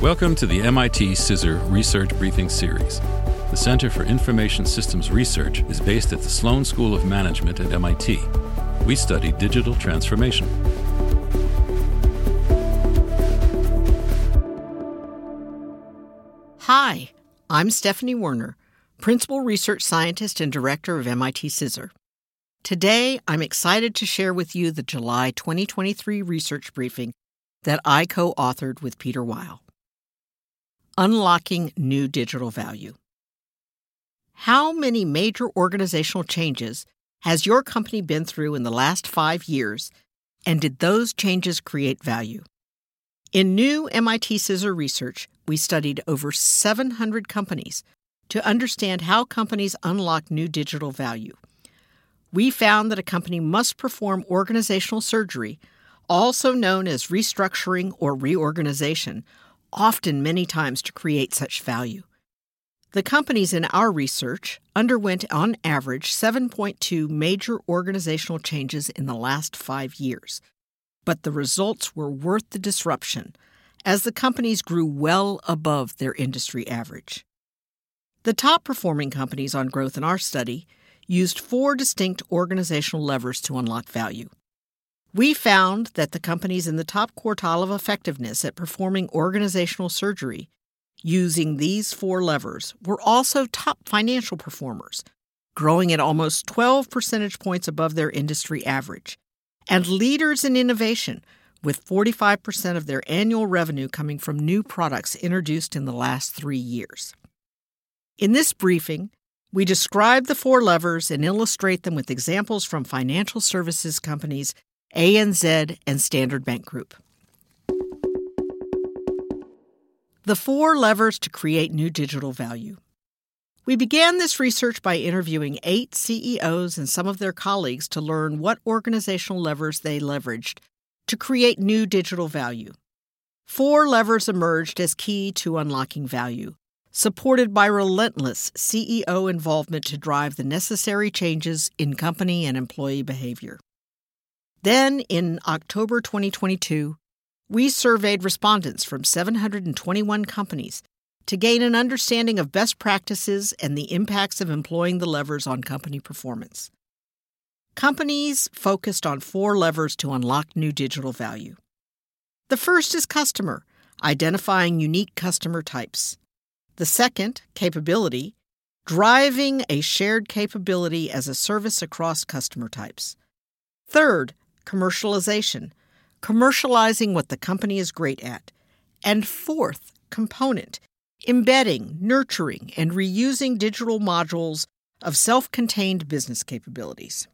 Welcome to the MIT CISR Research Briefing Series. The Center for Information Systems Research is based at the Sloan School of Management at MIT. We study digital transformation. Hi, I'm Stephanie Woerner, Principal Research Scientist and Director of MIT CISR. Today, I'm excited to share with you the July 2023 research briefing that I co authored with Peter Weill. Unlocking New Digital Value. How many major organizational changes has your company been through in the last five years, and did those changes create value? In new MIT CISR research, we studied over 700 companies to understand how companies unlock new digital value. We found that a company must perform organizational surgery, also known as restructuring or reorganization, often many times to create such value. The companies in our research underwent, on average, 7.2 major organizational changes in the last five years. But the results were worth the disruption, as the companies grew well above their industry average. The top performing companies on growth in our study used four distinct organizational levers to unlock value. We found that the companies in the top quartile of effectiveness at performing organizational surgery using these four levers were also top financial performers, growing at almost 12 percentage points above their industry average, and leaders in innovation, with 45% of their annual revenue coming from new products introduced in the last three years. In this briefing, we describe the four levers and illustrate them with examples from financial services companies ANZ, and Standard Bank Group. The four levers to create new digital value. We began this research by interviewing eight CEOs and some of their colleagues to learn what organizational levers they leveraged to create new digital value. Four levers emerged as key to unlocking value, supported by relentless CEO involvement to drive the necessary changes in company and employee behavior. Then, in October 2022, we surveyed respondents from 721 companies to gain an understanding of best practices and the impacts of employing the levers on company performance. Companies focused on four levers to unlock new digital value. The first is customer, identifying unique customer types. The second, capability, driving a shared capability as a service across customer types. Third, commercialization, commercializing what the company is great at. And fourth component, embedding, nurturing, and reusing digital modules of self contained business capabilities.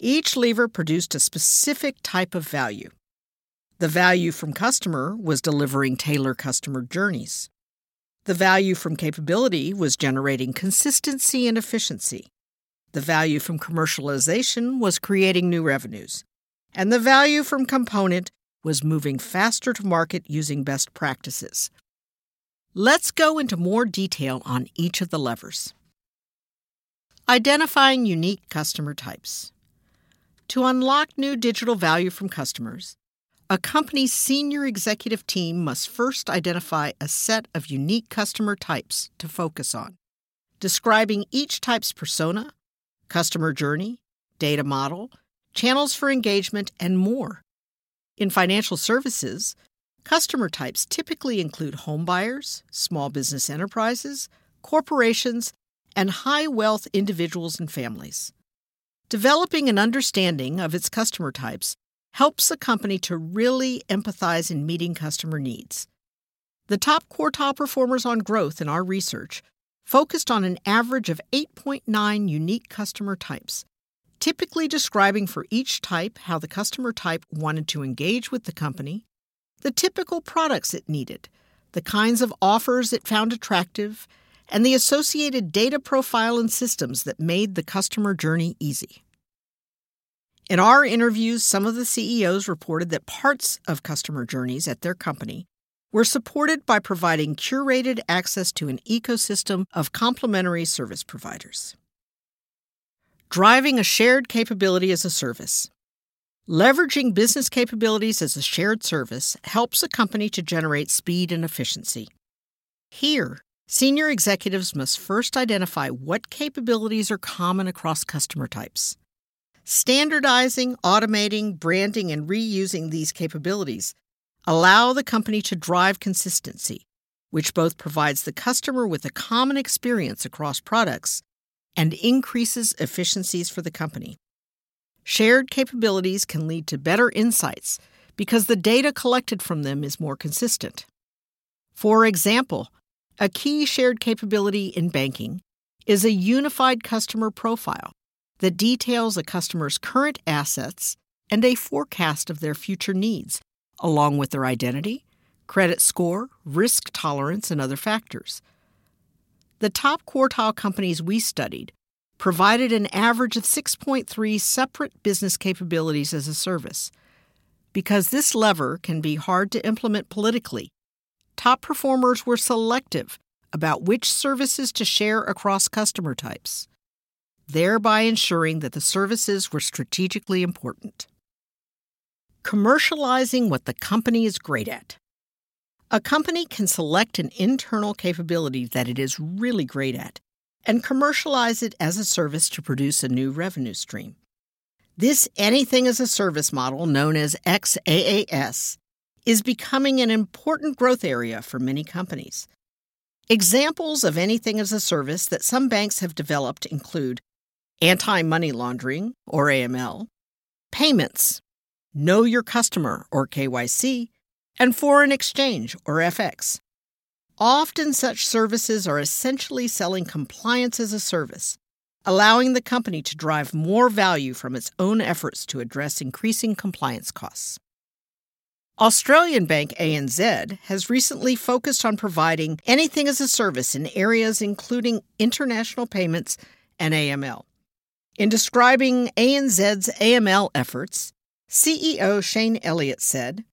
Each lever produced a specific type of value. The value from customer was delivering tailored customer journeys. The value from capability was generating consistency and efficiency. The value from commercialization was creating new revenues. And the value from component was moving faster to market using best practices. Let's go into more detail on each of the levers. Identifying unique customer types. To unlock new digital value from customers, a company's senior executive team must first identify a set of unique customer types to focus on, describing each type's persona, customer journey, data model, channels for engagement, and more. In financial services, customer types typically include homebuyers, small business enterprises, corporations, and high wealth individuals and families. Developing an understanding of its customer types helps a company to really empathize in meeting customer needs. The top quartile performers on growth in our research focused on an average of 8.9 unique customer types, typically describing for each type how the customer type wanted to engage with the company, the typical products it needed, the kinds of offers it found attractive, and the associated data profile and systems that made the customer journey easy. In our interviews, some of the CEOs reported that parts of customer journeys at their company we're supported by providing curated access to an ecosystem of complementary service providers. Driving a shared capability as a service. Leveraging business capabilities as a shared service helps a company to generate speed and efficiency. Here, senior executives must first identify what capabilities are common across customer types. Standardizing, automating, branding, and reusing these capabilities allow the company to drive consistency, which both provides the customer with a common experience across products and increases efficiencies for the company. Shared capabilities can lead to better insights because the data collected from them is more consistent. For example, a key shared capability in banking is a unified customer profile that details a customer's current assets and a forecast of their future needs, along with their identity, credit score, risk tolerance, and other factors. The top quartile companies we studied provided an average of 6.3 separate business capabilities as a service. Because this lever can be hard to implement politically, top performers were selective about which services to share across customer types, thereby ensuring that the services were strategically important. Commercializing what the company is great at. A company can select an internal capability that it is really great at and commercialize it as a service to produce a new revenue stream. This anything as a service model, known as XAAS, is becoming an important growth area for many companies. Examples of anything as a service that some banks have developed include anti money laundering, or AML, payments, know your customer, or KYC, and foreign exchange, or FX. Often, such services are essentially selling compliance as a service, allowing the company to drive more value from its own efforts to address increasing compliance costs. Australian bank ANZ has recently focused on providing anything as a service in areas including international payments and AML. In describing ANZ's AML efforts, CEO Shayne Elliott said,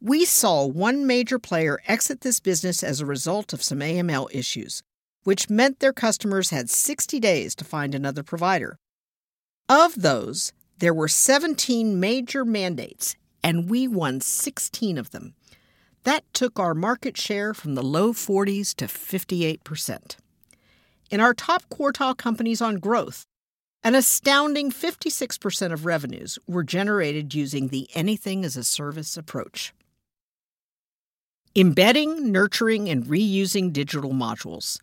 we saw one major player exit this business as a result of some AML issues, which meant their customers had 60 days to find another provider. Of those, there were 17 major mandates, and we won 16 of them. That took our market share from the low 40s to 58%. In our top quartile companies on growth, an astounding 56% of revenues were generated using the anything as a service approach. Embedding, nurturing, and reusing digital modules.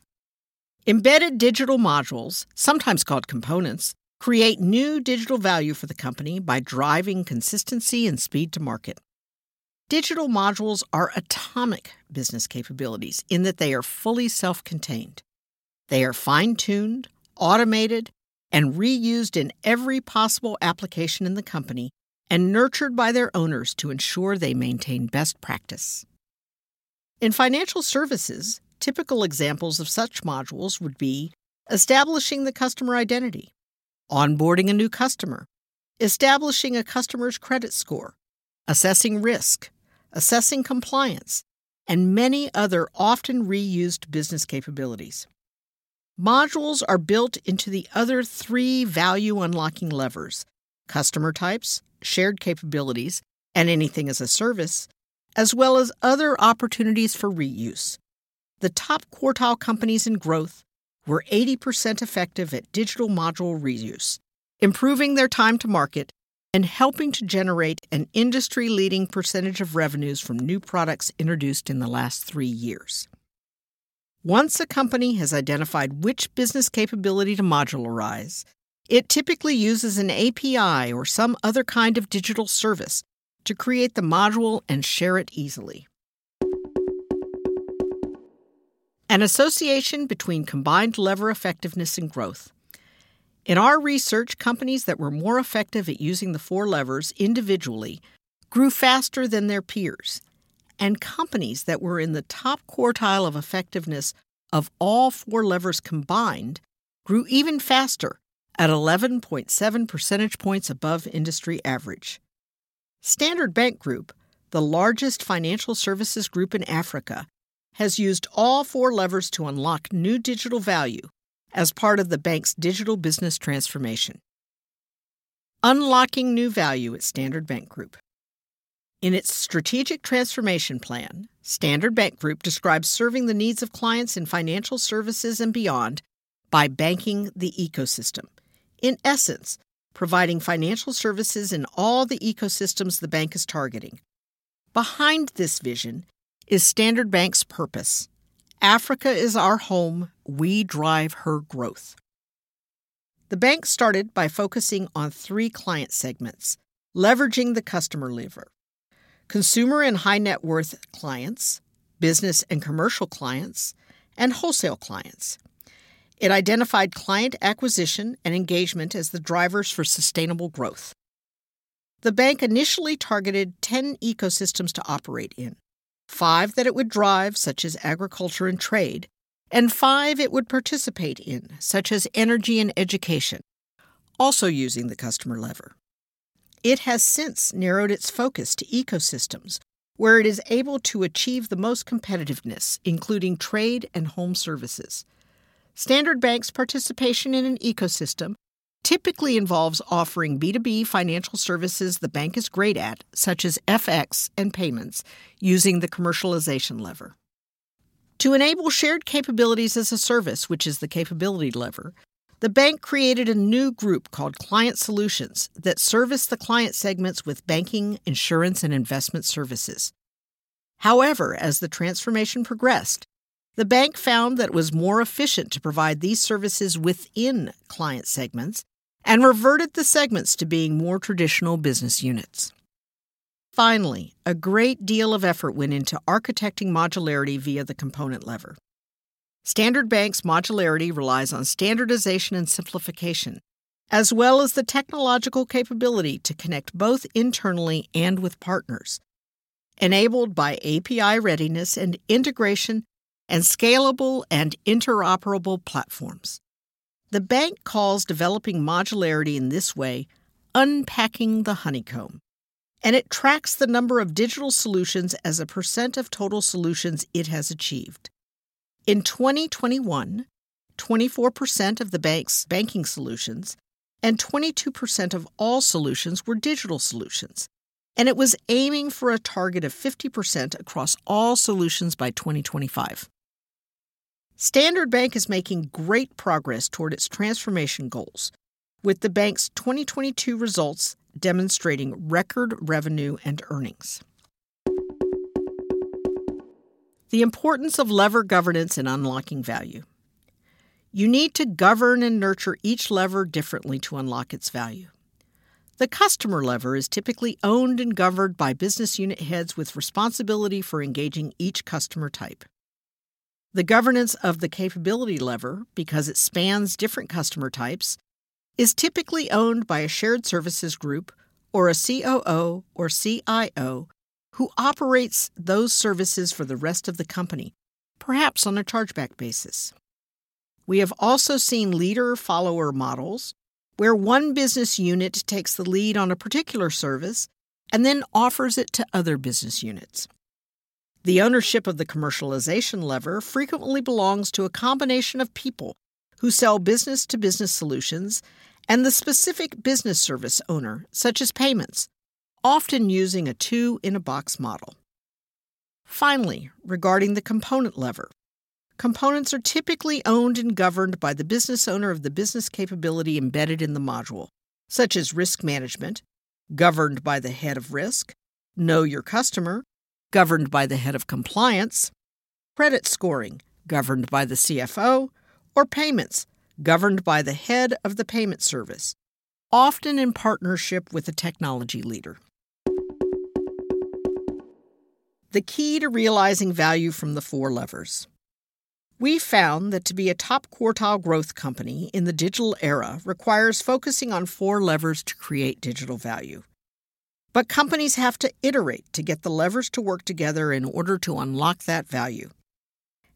Embedded digital modules, sometimes called components, create new digital value for the company by driving consistency and speed to market. Digital modules are atomic business capabilities in that they are fully self contained. They are fine tuned, automated, and reused in every possible application in the company and nurtured by their owners to ensure they maintain best practice. In financial services, typical examples of such modules would be establishing the customer identity, onboarding a new customer, establishing a customer's credit score, assessing risk, assessing compliance, and many other often reused business capabilities. Modules are built into the other three value unlocking levers customer types, shared capabilities, and anything as a service as well as other opportunities for reuse. The top quartile companies in growth were 80% effective at digital module reuse, improving their time to market and helping to generate an industry leading percentage of revenues from new products introduced in the last three years. Once a company has identified which business capability to modularize, it typically uses an API or some other kind of digital service to create the module and share it easily. An association between combined lever effectiveness and growth. In our research, companies that were more effective at using the four levers individually grew faster than their peers, and companies that were in the top quartile of effectiveness of all four levers combined grew even faster at 11.7 percentage points above industry average. Standard Bank Group, the largest financial services group in Africa, has used all four levers to unlock new digital value as part of the bank's digital business transformation. unlocking new value at Standard Bank Group. In its strategic transformation plan, Standard Bank Group describes serving the needs of clients in financial services and beyond by banking the ecosystem. In essence, providing financial services in all the ecosystems the bank is targeting. Behind this vision is Standard Bank's purpose Africa is our home, we drive her growth. The bank started by focusing on three client segments, leveraging the customer lever consumer and high net worth clients, business and commercial clients, and wholesale clients. It identified client acquisition and engagement as the drivers for sustainable growth. The bank initially targeted 10 ecosystems to operate in five that it would drive, such as agriculture and trade, and five it would participate in, such as energy and education, also using the customer lever. It has since narrowed its focus to ecosystems, where it is able to achieve the most competitiveness, including trade and home services. Standard Bank's participation in an ecosystem typically involves offering B2B financial services the bank is great at, such as FX and payments, using the commercialization lever. To enable shared capabilities as a service, which is the capability lever, the bank created a new group called Client Solutions that serviced the client segments with banking, insurance, and investment services. However, as the transformation progressed, the bank found that it was more efficient to provide these services within client segments and reverted the segments to being more traditional business units. Finally, a great deal of effort went into architecting modularity via the component lever. Standard Bank's modularity relies on standardization and simplification, as well as the technological capability to connect both internally and with partners, enabled by API readiness and integration and scalable and interoperable platforms. The bank calls developing modularity in this way unpacking the honeycomb, and it tracks the number of digital solutions as a percent of total solutions it has achieved. In 2021, 24% of the bank's banking solutions and 22% of all solutions were digital solutions, and it was aiming for a target of 50% across all solutions by 2025. Standard Bank is making great progress toward its transformation goals, with the bank's 2022 results demonstrating record revenue and earnings. The importance of lever governance in unlocking value. You need to govern and nurture each lever differently to unlock its value. The customer lever is typically owned and governed by business unit heads with responsibility for engaging each customer type. The governance of the capability lever, because it spans different customer types, is typically owned by a shared services group or a COO or CIO who operates those services for the rest of the company, perhaps on a chargeback basis. We have also seen leader follower models where one business unit takes the lead on a particular service and then offers it to other business units. The ownership of the commercialization lever frequently belongs to a combination of people who sell business to business solutions and the specific business service owner, such as payments, often using a two in a box model. Finally, regarding the component lever, components are typically owned and governed by the business owner of the business capability embedded in the module, such as risk management, governed by the head of risk, know your customer, governed by the head of compliance, credit scoring, governed by the CFO, or payments, governed by the head of the payment service, often in partnership with a technology leader. The key to realizing value from the four levers. We found that to be a top quartile growth company in the digital era requires focusing on four levers to create digital value. But companies have to iterate to get the levers to work together in order to unlock that value.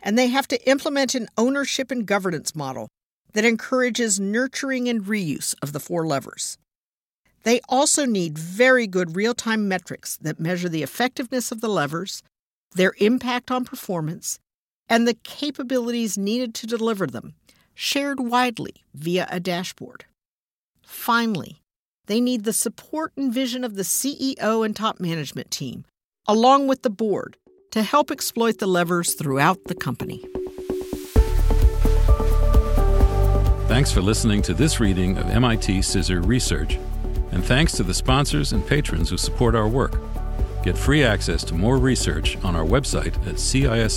And they have to implement an ownership and governance model that encourages nurturing and reuse of the four levers. They also need very good real time metrics that measure the effectiveness of the levers, their impact on performance, and the capabilities needed to deliver them, shared widely via a dashboard. Finally, they need the support and vision of the CEO and top management team, along with the board, to help exploit the levers throughout the company. Thanks for listening to this reading of MIT CISR Research, and thanks to the sponsors and patrons who support our work. Get free access to more research on our website at cisr.mit.edu